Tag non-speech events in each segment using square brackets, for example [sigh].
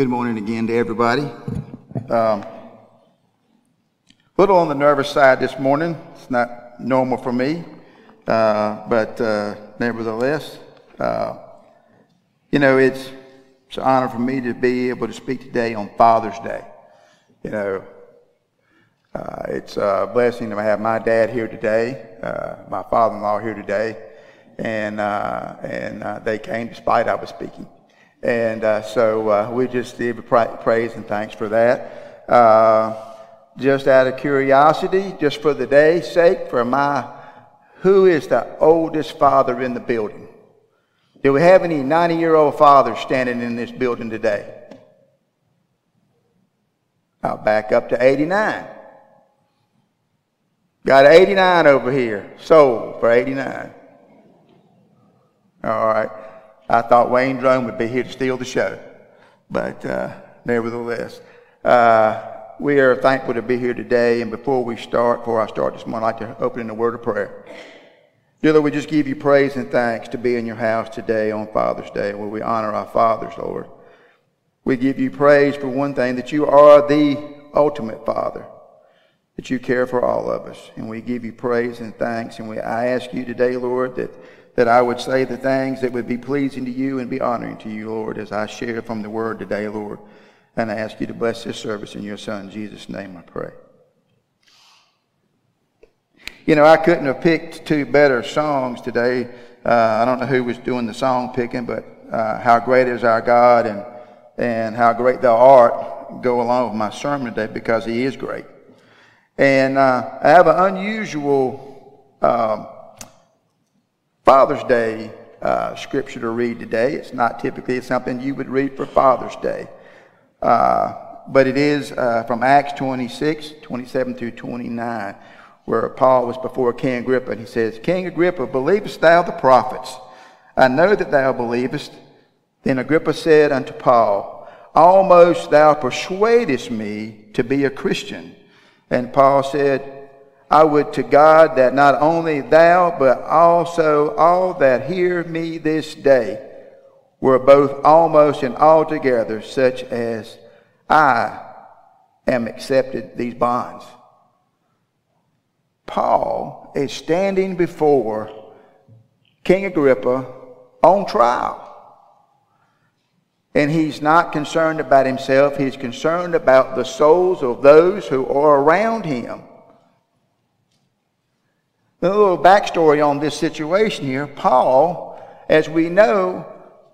Good morning again to everybody. Um, a little on the nervous side this morning. It's not normal for me, uh, but uh, nevertheless, uh, you know, it's, it's an honor for me to be able to speak today on Father's Day. You know, uh, it's a blessing to have my dad here today, uh, my father-in-law here today, and uh, and they came despite I was speaking. And uh, so uh, we just give praise and thanks for that. Uh, just out of curiosity, just for the day's sake, for my, who is the oldest father in the building? Do we have any 90 year old fathers standing in this building today? I'll back up to 89. Got 89 over here. Sold for 89. All right. I thought Wayne Drone would be here to steal the show. But uh, nevertheless, uh, we are thankful to be here today. And before we start, before I start this morning, I'd like to open in a word of prayer. Dear Lord, we just give you praise and thanks to be in your house today on Father's Day, where we honor our fathers, Lord. We give you praise for one thing, that you are the ultimate Father, that you care for all of us. And we give you praise and thanks. And we, I ask you today, Lord, that that I would say the things that would be pleasing to you and be honoring to you, Lord, as I share from the word today, Lord. And I ask you to bless this service in your Son, Jesus' name, I pray. You know, I couldn't have picked two better songs today. Uh, I don't know who was doing the song picking, but uh, How Great Is Our God and, and How Great Thou Art go along with my sermon today because He is great. And uh, I have an unusual um, Father's Day uh, scripture to read today. It's not typically something you would read for Father's Day, uh, but it is uh, from Acts 26, 27 through 29, where Paul was before King Agrippa, and he says, King Agrippa, believest thou the prophets? I know that thou believest. Then Agrippa said unto Paul, Almost thou persuadest me to be a Christian. And Paul said, I would to God that not only thou, but also all that hear me this day were both almost and altogether such as I am accepted these bonds. Paul is standing before King Agrippa on trial. And he's not concerned about himself, he's concerned about the souls of those who are around him. A little backstory on this situation here Paul, as we know,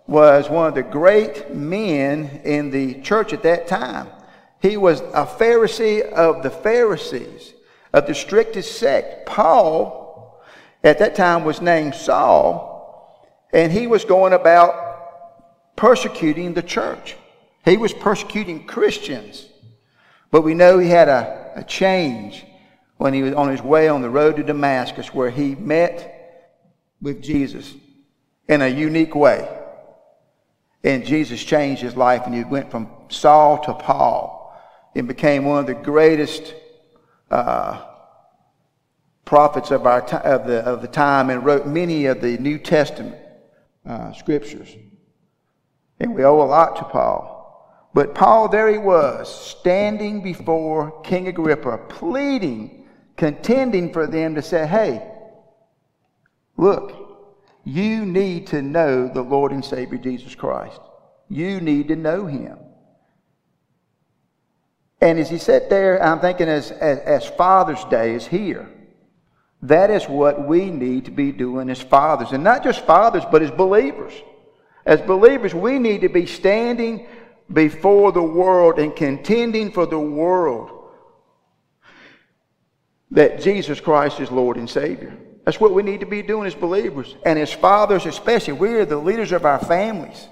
was one of the great men in the church at that time. He was a Pharisee of the Pharisees, of the strictest sect. Paul, at that time, was named Saul, and he was going about persecuting the church. He was persecuting Christians. But we know he had a, a change when he was on his way on the road to Damascus, where he met with Jesus in a unique way. And Jesus changed his life, and he went from Saul to Paul and became one of the greatest uh, prophets of, our t- of, the, of the time and wrote many of the New Testament uh, scriptures. And we owe a lot to Paul. But Paul, there he was, standing before King Agrippa, pleading contending for them to say, hey, look, you need to know the Lord and Savior Jesus Christ. You need to know him. And as he sat there, I'm thinking as, as, as Father's Day is here, that is what we need to be doing as fathers. And not just fathers, but as believers. As believers, we need to be standing before the world and contending for the world that Jesus Christ is Lord and Savior. That's what we need to be doing as believers. And as fathers, especially, we are the leaders of our families.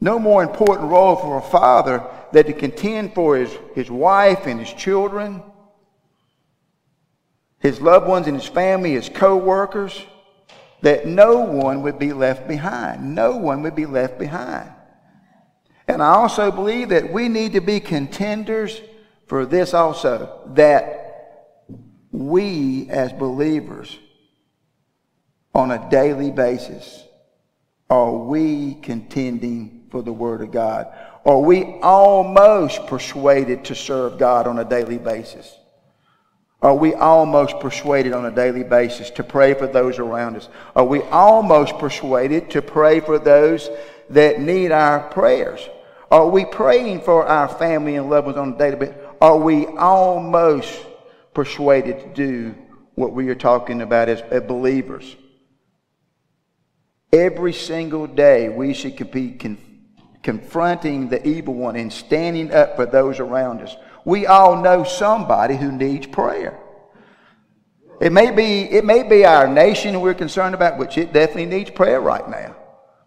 No more important role for a father than to contend for his, his wife and his children, his loved ones and his family, his co workers, that no one would be left behind. No one would be left behind. And I also believe that we need to be contenders for this also, that we as believers on a daily basis are we contending for the Word of God? Are we almost persuaded to serve God on a daily basis? Are we almost persuaded on a daily basis to pray for those around us? Are we almost persuaded to pray for those that need our prayers? Are we praying for our family and loved ones on a daily basis? Are we almost persuaded to do what we are talking about as, believers? Every single day, we should be con- confronting the evil one and standing up for those around us. We all know somebody who needs prayer. It may be, it may be our nation we're concerned about, which it definitely needs prayer right now.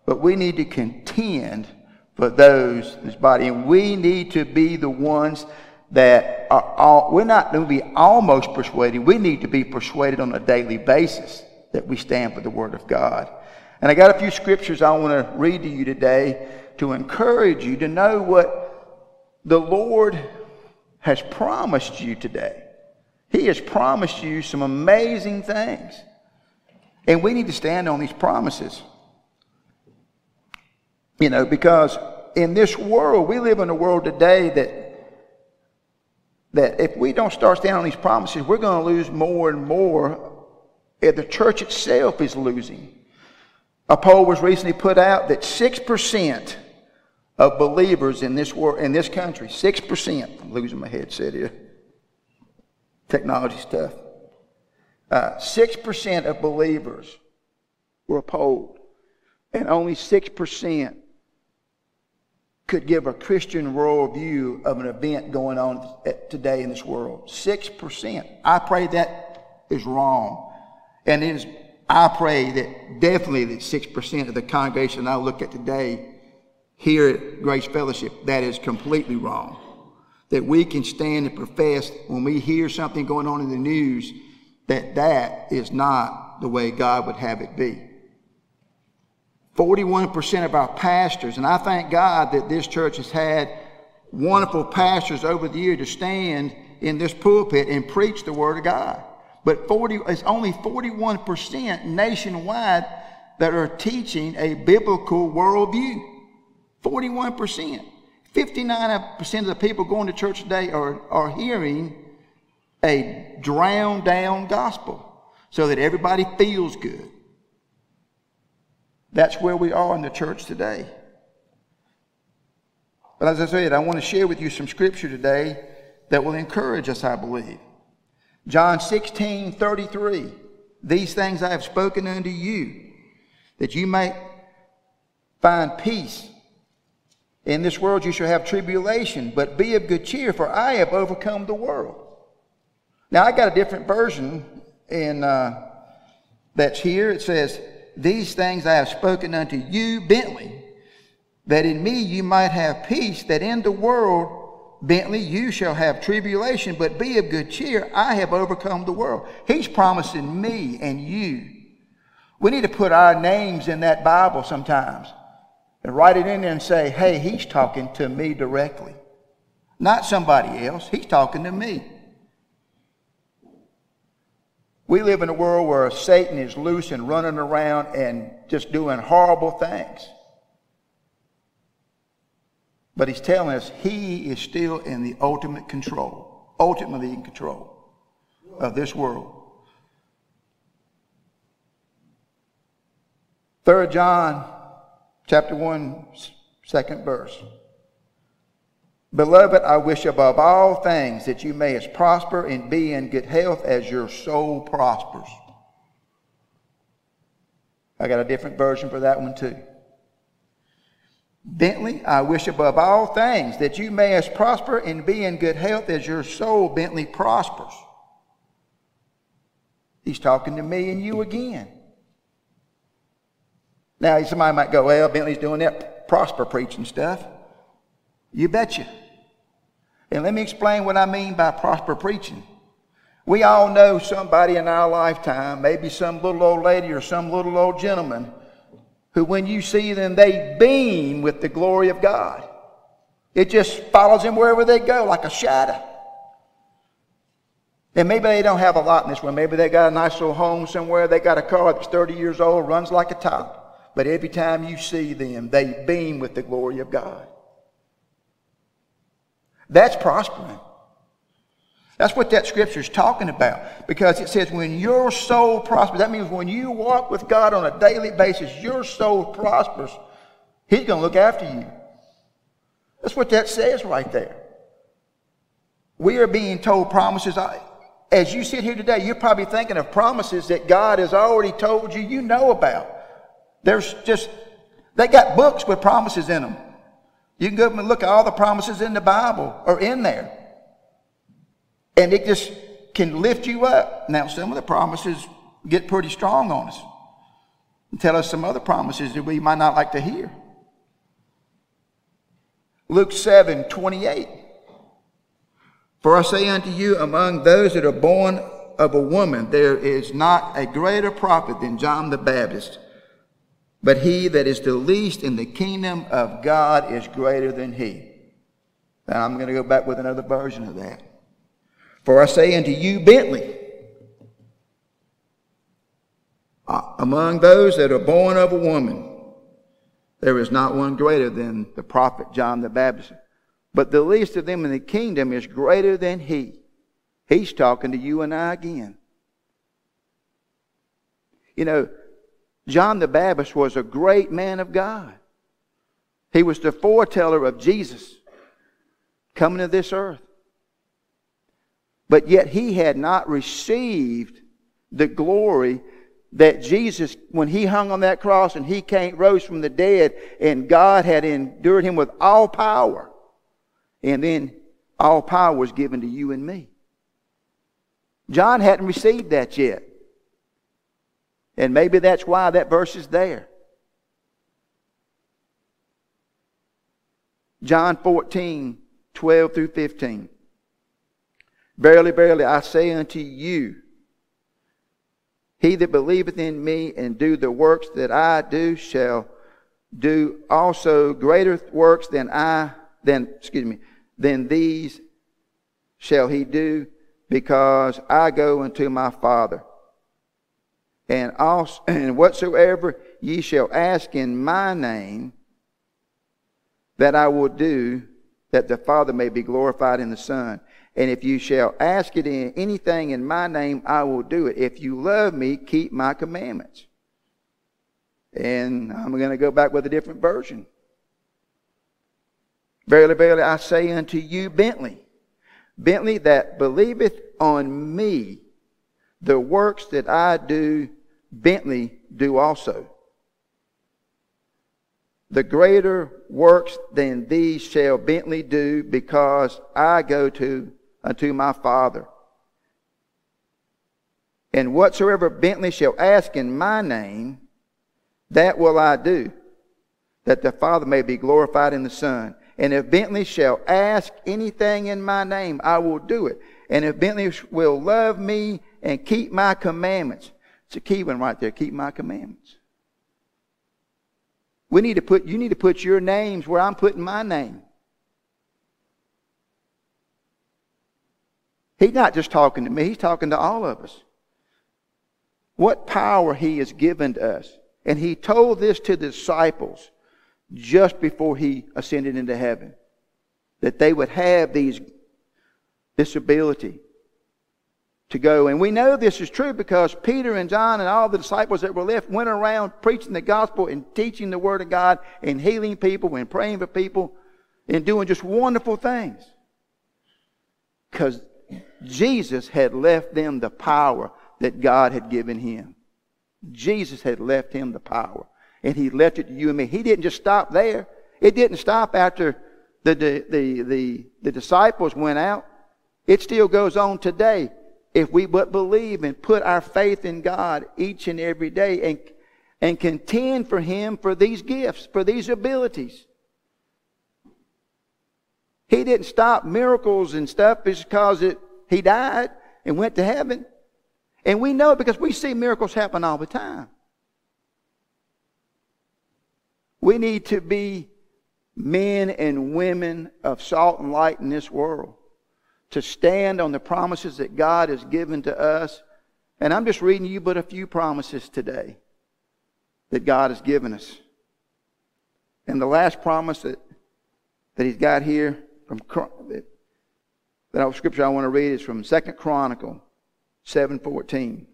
But we need to contend for those this body. And we need to be the ones that are all, we're not going to be almost persuaded. We need to be persuaded on a daily basis that we stand for the Word of God. And I got a few scriptures I want to read to you today to encourage you to know what the Lord has promised you today. He has promised you some amazing things. And we need to stand on these promises. You know, because in this world, we live in a world today that that if we don't start standing on these promises, we're going to lose more and more. The church itself is losing. A poll was recently put out that 6% of believers in this world, in this country, 6%, I'm losing my headset here, technology stuff. Uh, 6% of believers were polled, and only 6% could give a Christian worldview of an event going on today in this world. 6%. I pray that is wrong. And it is, I pray that definitely that 6% of the congregation I look at today here at Grace Fellowship, that is completely wrong. That we can stand and profess when we hear something going on in the news that that is not the way God would have it be. 41% of our pastors, and I thank God that this church has had wonderful pastors over the year to stand in this pulpit and preach the Word of God. But 40, it's only 41% nationwide that are teaching a biblical worldview. 41%. 59% of the people going to church today are, are hearing a drowned down gospel so that everybody feels good. That's where we are in the church today. But as I said, I want to share with you some scripture today that will encourage us, I believe. John 16, 33. These things I have spoken unto you, that you may find peace. In this world you shall have tribulation, but be of good cheer, for I have overcome the world. Now I got a different version in uh, that's here. It says, these things I have spoken unto you, Bentley, that in me you might have peace, that in the world, Bentley, you shall have tribulation, but be of good cheer. I have overcome the world. He's promising me and you. We need to put our names in that Bible sometimes and write it in there and say, hey, he's talking to me directly. Not somebody else. He's talking to me. We live in a world where Satan is loose and running around and just doing horrible things. But he's telling us he is still in the ultimate control, ultimately in control of this world. 3 John chapter 1, second verse. Beloved, I wish above all things that you may as prosper and be in good health as your soul prospers. I got a different version for that one too. Bentley, I wish above all things that you may as prosper and be in good health as your soul, Bentley, prospers. He's talking to me and you again. Now, somebody might go, well, Bentley's doing that prosper preaching stuff. You betcha. And let me explain what I mean by prosper preaching. We all know somebody in our lifetime, maybe some little old lady or some little old gentleman, who when you see them, they beam with the glory of God. It just follows them wherever they go like a shadow. And maybe they don't have a lot in this world. Maybe they got a nice little home somewhere. They got a car that's 30 years old, runs like a top. but every time you see them, they beam with the glory of God. That's prospering. That's what that scripture is talking about. Because it says, when your soul prospers, that means when you walk with God on a daily basis, your soul prospers. He's going to look after you. That's what that says right there. We are being told promises. As you sit here today, you're probably thinking of promises that God has already told you you know about. There's just, they got books with promises in them. You can go up and look at all the promises in the Bible or in there. And it just can lift you up. Now, some of the promises get pretty strong on us and tell us some other promises that we might not like to hear. Luke 7 28. For I say unto you, among those that are born of a woman, there is not a greater prophet than John the Baptist. But he that is the least in the kingdom of God is greater than he. Now I'm going to go back with another version of that. For I say unto you, Bentley, uh, among those that are born of a woman, there is not one greater than the prophet John the Baptist. But the least of them in the kingdom is greater than he. He's talking to you and I again. You know, John the Baptist was a great man of God. He was the foreteller of Jesus coming to this earth. But yet he had not received the glory that Jesus, when he hung on that cross and he came, rose from the dead, and God had endured him with all power, and then all power was given to you and me. John hadn't received that yet. And maybe that's why that verse is there. John 14, 12 through 15. Verily, verily, I say unto you, he that believeth in me and do the works that I do shall do also greater works than I, than, excuse me, than these shall he do, because I go unto my Father and, also, and whatsoever ye shall ask in my name, that I will do, that the Father may be glorified in the Son. And if you shall ask it in anything in my name, I will do it. If you love me, keep my commandments. And I'm going to go back with a different version. Verily, verily, I say unto you, Bentley, Bentley that believeth on me, the works that I do, Bentley do also. The greater works than these shall Bentley do, because I go to unto my Father. And whatsoever Bentley shall ask in my name, that will I do, that the Father may be glorified in the Son. And if Bentley shall ask anything in my name, I will do it. And if Bentley will love me and keep my commandments, it's a key one right there. Keep my commandments. We need to put, you need to put your names where I'm putting my name. He's not just talking to me, he's talking to all of us. What power he has given to us. And he told this to the disciples just before he ascended into heaven. That they would have these, this ability to go. And we know this is true because Peter and John and all the disciples that were left went around preaching the gospel and teaching the word of God and healing people and praying for people and doing just wonderful things. Because Jesus had left them the power that God had given him. Jesus had left him the power. And he left it to you and me. He didn't just stop there. It didn't stop after the, the, the, the, the disciples went out. It still goes on today if we but believe and put our faith in God each and every day and, and contend for Him for these gifts, for these abilities. He didn't stop miracles and stuff just because it, He died and went to heaven. And we know because we see miracles happen all the time. We need to be men and women of salt and light in this world to stand on the promises that God has given to us. And I'm just reading you but a few promises today that God has given us. And the last promise that, that he's got here from that, that scripture I want to read is from Second Chronicle 7:14.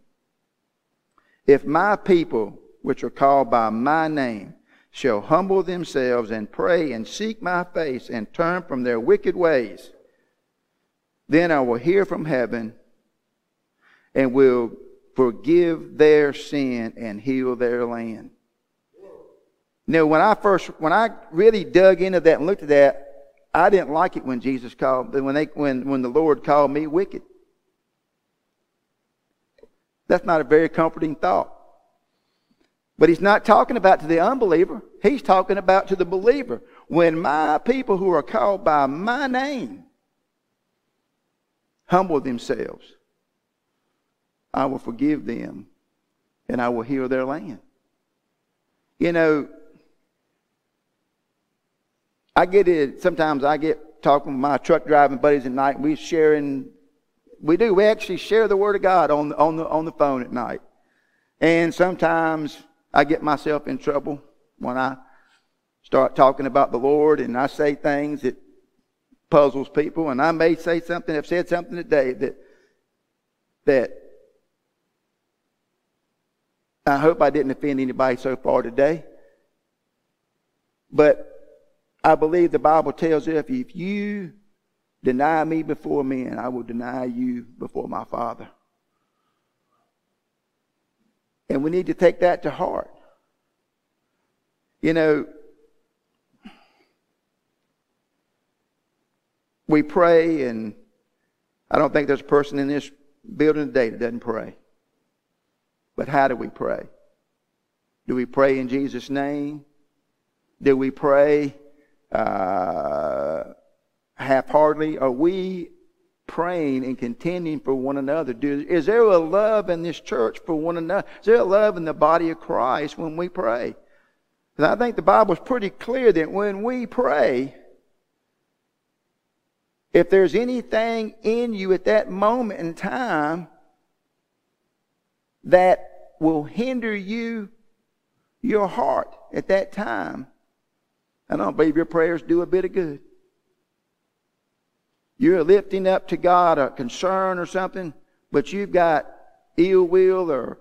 If my people, which are called by my name, shall humble themselves and pray and seek my face and turn from their wicked ways, then I will hear from heaven and will forgive their sin and heal their land. Now, when I first, when I really dug into that and looked at that, I didn't like it when Jesus called, when they, when, when the Lord called me wicked. That's not a very comforting thought. But he's not talking about to the unbeliever. He's talking about to the believer. When my people who are called by my name humble themselves, I will forgive them and I will heal their land. You know, I get it, sometimes I get talking with my truck driving buddies at night, we sharing, we do, we actually share the Word of God on, on, the, on the phone at night. And sometimes I get myself in trouble when I start talking about the Lord and I say things that puzzles people, and I may say something, I've said something today that that I hope I didn't offend anybody so far today. But I believe the Bible tells us if you deny me before men, I will deny you before my Father. And we need to take that to heart. You know, we pray, and I don't think there's a person in this building today that doesn't pray. But how do we pray? Do we pray in Jesus' name? Do we pray uh, half-heartedly? Are we praying and contending for one another? Do, is there a love in this church for one another? Is there a love in the body of Christ when we pray? And I think the Bible is pretty clear that when we pray, if there's anything in you at that moment in time that will hinder you, your heart at that time, I don't believe your prayers do a bit of good. You're lifting up to God a concern or something, but you've got ill will or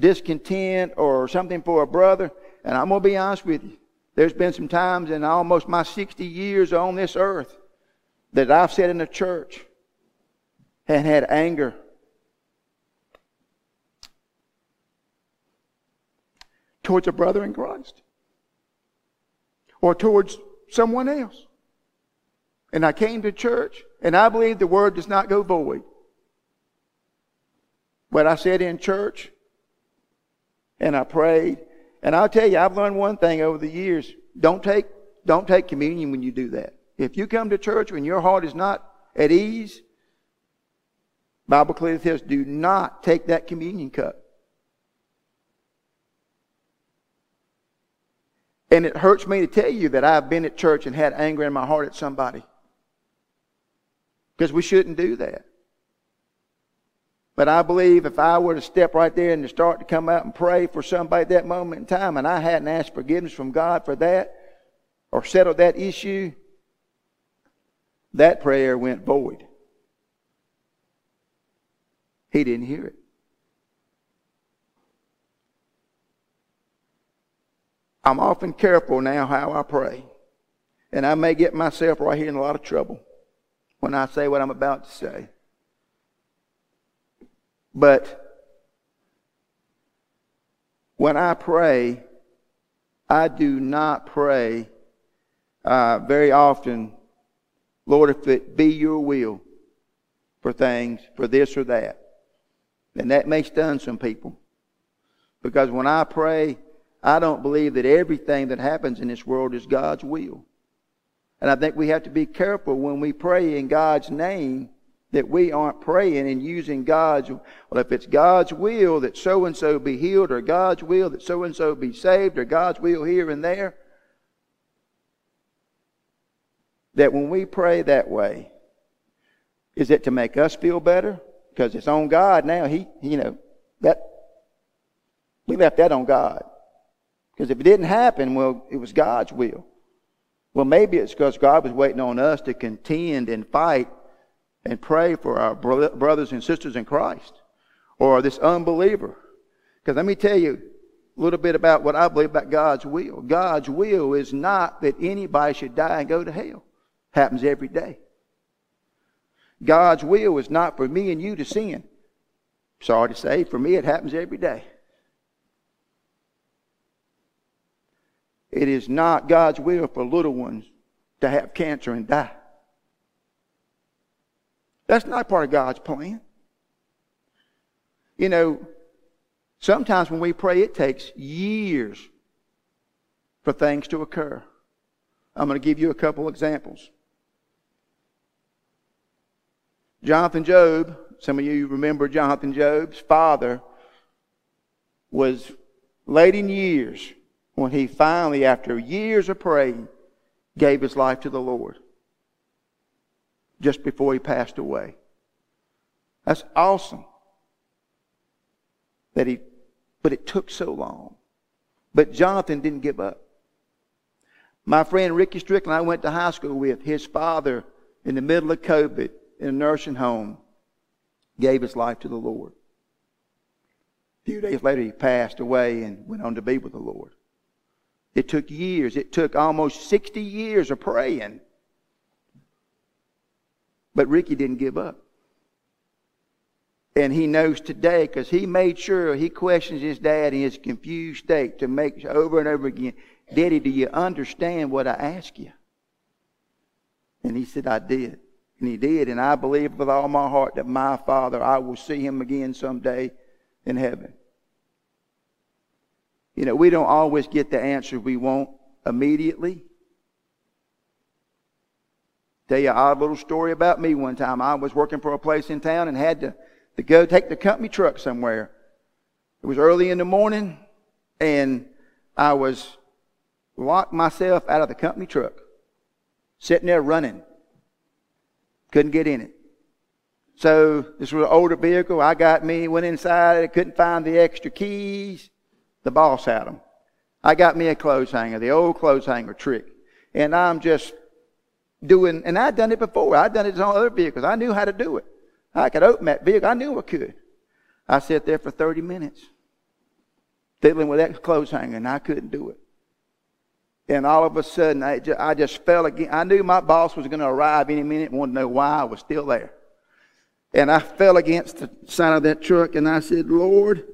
discontent or something for a brother. And I'm going to be honest with you. There's been some times in almost my 60 years on this earth that I've sat in a church and had anger. Towards a brother in Christ or towards someone else. And I came to church, and I believe the word does not go void. But I sat in church, and I prayed, and I'll tell you, I've learned one thing over the years: don't take don't take communion when you do that. If you come to church when your heart is not at ease, Bible clearly says, do not take that communion cup. And it hurts me to tell you that I've been at church and had anger in my heart at somebody. Because we shouldn't do that. But I believe if I were to step right there and to start to come out and pray for somebody at that moment in time and I hadn't asked forgiveness from God for that or settled that issue, that prayer went void. He didn't hear it. I'm often careful now how I pray. And I may get myself right here in a lot of trouble when I say what I'm about to say. But when I pray, I do not pray uh, very often Lord, if it be your will for things, for this or that. then that may stun some people. Because when I pray, I don't believe that everything that happens in this world is God's will. And I think we have to be careful when we pray in God's name that we aren't praying and using God's, well, if it's God's will that so and so be healed, or God's will that so and so be saved, or God's will here and there, that when we pray that way, is it to make us feel better? Because it's on God now. He, you know, that we left that on God. Because if it didn't happen, well, it was God's will. Well, maybe it's because God was waiting on us to contend and fight and pray for our brothers and sisters in Christ or this unbeliever. Because let me tell you a little bit about what I believe about God's will. God's will is not that anybody should die and go to hell. Happens every day. God's will is not for me and you to sin. Sorry to say, for me it happens every day. It is not God's will for little ones to have cancer and die. That's not part of God's plan. You know, sometimes when we pray, it takes years for things to occur. I'm going to give you a couple examples. Jonathan Job, some of you remember Jonathan Job's father, was late in years when he finally, after years of praying, gave his life to the Lord just before he passed away. That's awesome. That he, but it took so long. But Jonathan didn't give up. My friend Ricky Strickland, I went to high school with, his father, in the middle of COVID, in a nursing home, gave his life to the Lord. A few days later, he passed away and went on to be with the Lord. It took years. It took almost 60 years of praying. But Ricky didn't give up. And he knows today because he made sure he questions his dad in his confused state to make over and over again, Daddy, do you understand what I ask you? And he said, I did. And he did. And I believe with all my heart that my Father, I will see him again someday in heaven. You know, we don't always get the answer we want immediately. Tell you an odd little story about me one time. I was working for a place in town and had to, to go take the company truck somewhere. It was early in the morning and I was locked myself out of the company truck, sitting there running. Couldn't get in it. So this was an older vehicle. I got me, went inside. I couldn't find the extra keys. The boss had them. I got me a clothes hanger, the old clothes hanger trick. And I'm just doing, and I'd done it before. I'd done it on other vehicles. I knew how to do it. I could open that vehicle. I knew I could. I sat there for 30 minutes fiddling with that clothes hanger, and I couldn't do it. And all of a sudden, I just, I just fell again. I knew my boss was going to arrive any minute and wanted to know why I was still there. And I fell against the side of that truck, and I said, Lord,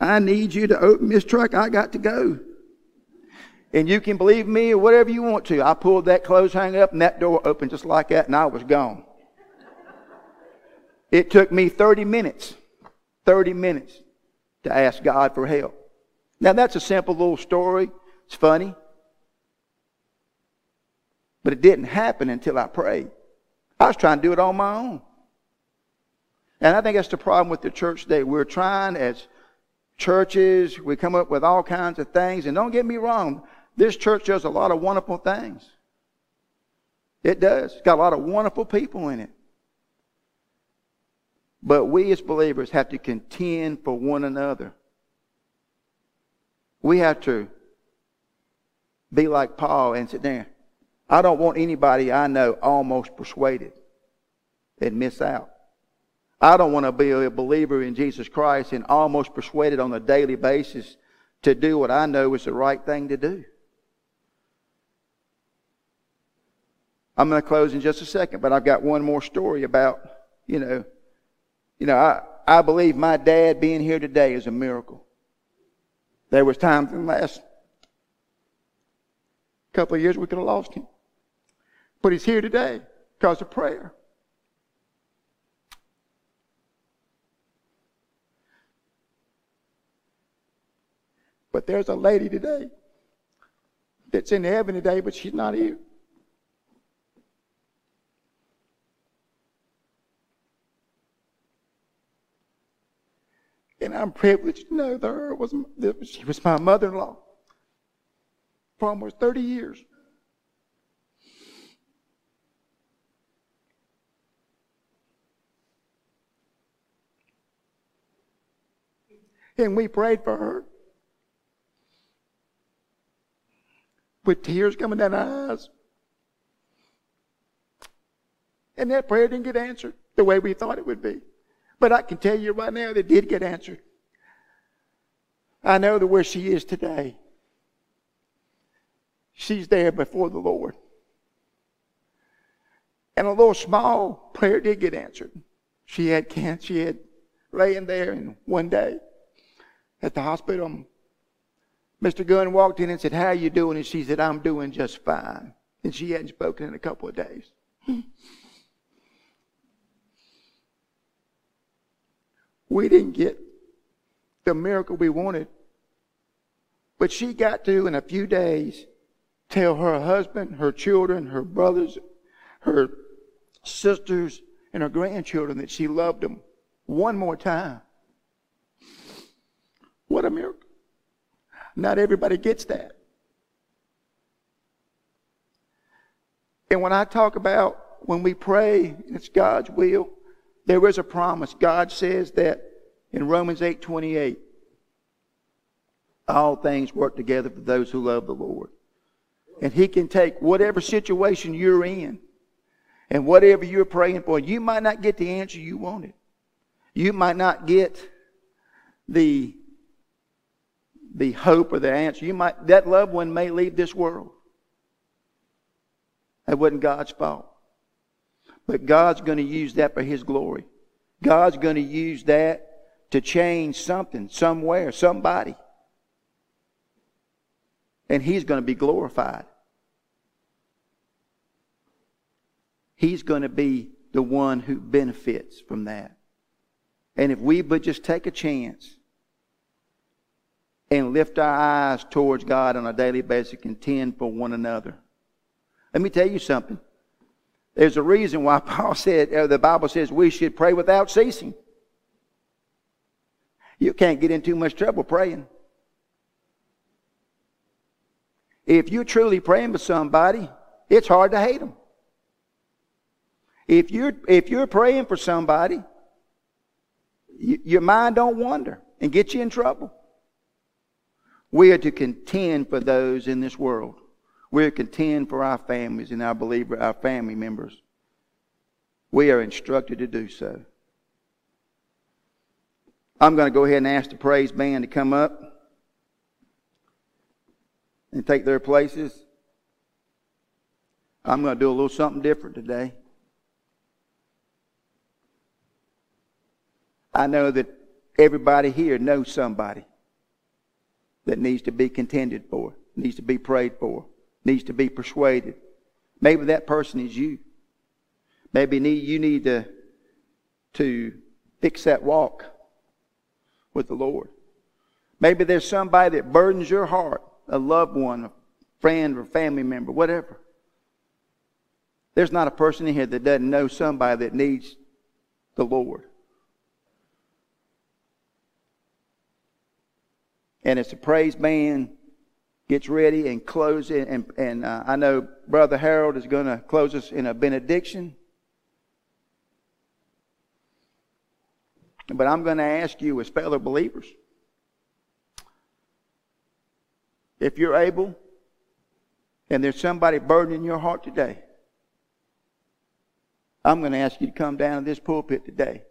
I need you to open this truck. I got to go. And you can believe me or whatever you want to. I pulled that clothes hanger up and that door opened just like that and I was gone. It took me 30 minutes, 30 minutes to ask God for help. Now that's a simple little story. It's funny. But it didn't happen until I prayed. I was trying to do it on my own. And I think that's the problem with the church today. We're trying as churches. We come up with all kinds of things. And don't get me wrong, this church does a lot of wonderful things. It does. It's got a lot of wonderful people in it. But we as believers have to contend for one another. We have to be like Paul and sit there. I don't want anybody I know almost persuaded and miss out. I don't want to be a believer in Jesus Christ and almost persuaded on a daily basis to do what I know is the right thing to do. I'm going to close in just a second, but I've got one more story about, you know, you know, I, I believe my dad being here today is a miracle. There was times in the last couple of years we could have lost him. But he's here today because of prayer. But there's a lady today that's in heaven today, but she's not here. And I'm privileged to know that her was she was my mother-in-law for almost 30 years. And we prayed for her. with tears coming down our eyes. And that prayer didn't get answered the way we thought it would be. But I can tell you right now that it did get answered. I know that where she is today, she's there before the Lord. And a little small prayer did get answered. She had cancer. She had laying there, and one day at the hospital, Mr. Gunn walked in and said, "How you doing?" And she said, "I'm doing just fine." And she hadn't spoken in a couple of days. [laughs] we didn't get the miracle we wanted, but she got to in a few days tell her husband, her children, her brothers, her sisters, and her grandchildren that she loved them one more time. What a miracle. Not everybody gets that. And when I talk about when we pray, it's God's will, there is a promise. God says that in Romans 8 28, all things work together for those who love the Lord. And He can take whatever situation you're in and whatever you're praying for. You might not get the answer you wanted. You might not get the, the hope or the answer. You might, that loved one may leave this world. That wasn't God's fault. But God's going to use that for His glory. God's going to use that to change something, somewhere, somebody. And He's going to be glorified. He's going to be the one who benefits from that. And if we but just take a chance and lift our eyes towards God on a daily basis, contend for one another. Let me tell you something. There's a reason why [laughs] Paul said, or the Bible says we should pray without ceasing. You can't get in too much trouble praying. If you're truly praying for somebody, it's hard to hate them. If you're, if you're praying for somebody, you, your mind don't wander and get you in trouble. We are to contend for those in this world. We are to contend for our families and our believer, our family members. We are instructed to do so. I'm going to go ahead and ask the praise band to come up and take their places. I'm going to do a little something different today. I know that everybody here knows somebody that needs to be contended for, needs to be prayed for, needs to be persuaded. Maybe that person is you. Maybe you need to, to fix that walk with the Lord. Maybe there's somebody that burdens your heart, a loved one, a friend or family member, whatever. There's not a person in here that doesn't know somebody that needs the Lord. And as the praise band gets ready and closes, and, and uh, I know Brother Harold is going to close us in a benediction. But I'm going to ask you, as fellow believers, if you're able, and there's somebody burdening your heart today, I'm going to ask you to come down to this pulpit today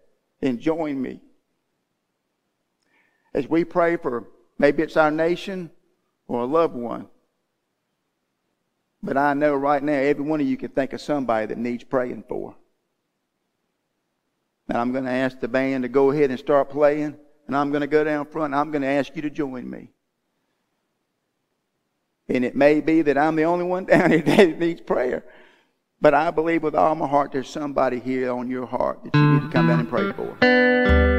and join me as we pray for Maybe it's our nation or a loved one. But I know right now, every one of you can think of somebody that needs praying for. And I'm going to ask the band to go ahead and start playing. And I'm going to go down front. And I'm going to ask you to join me. And it may be that I'm the only one [laughs] down here that needs prayer. But I believe with all my heart there's somebody here on your heart that you need to come down and pray for.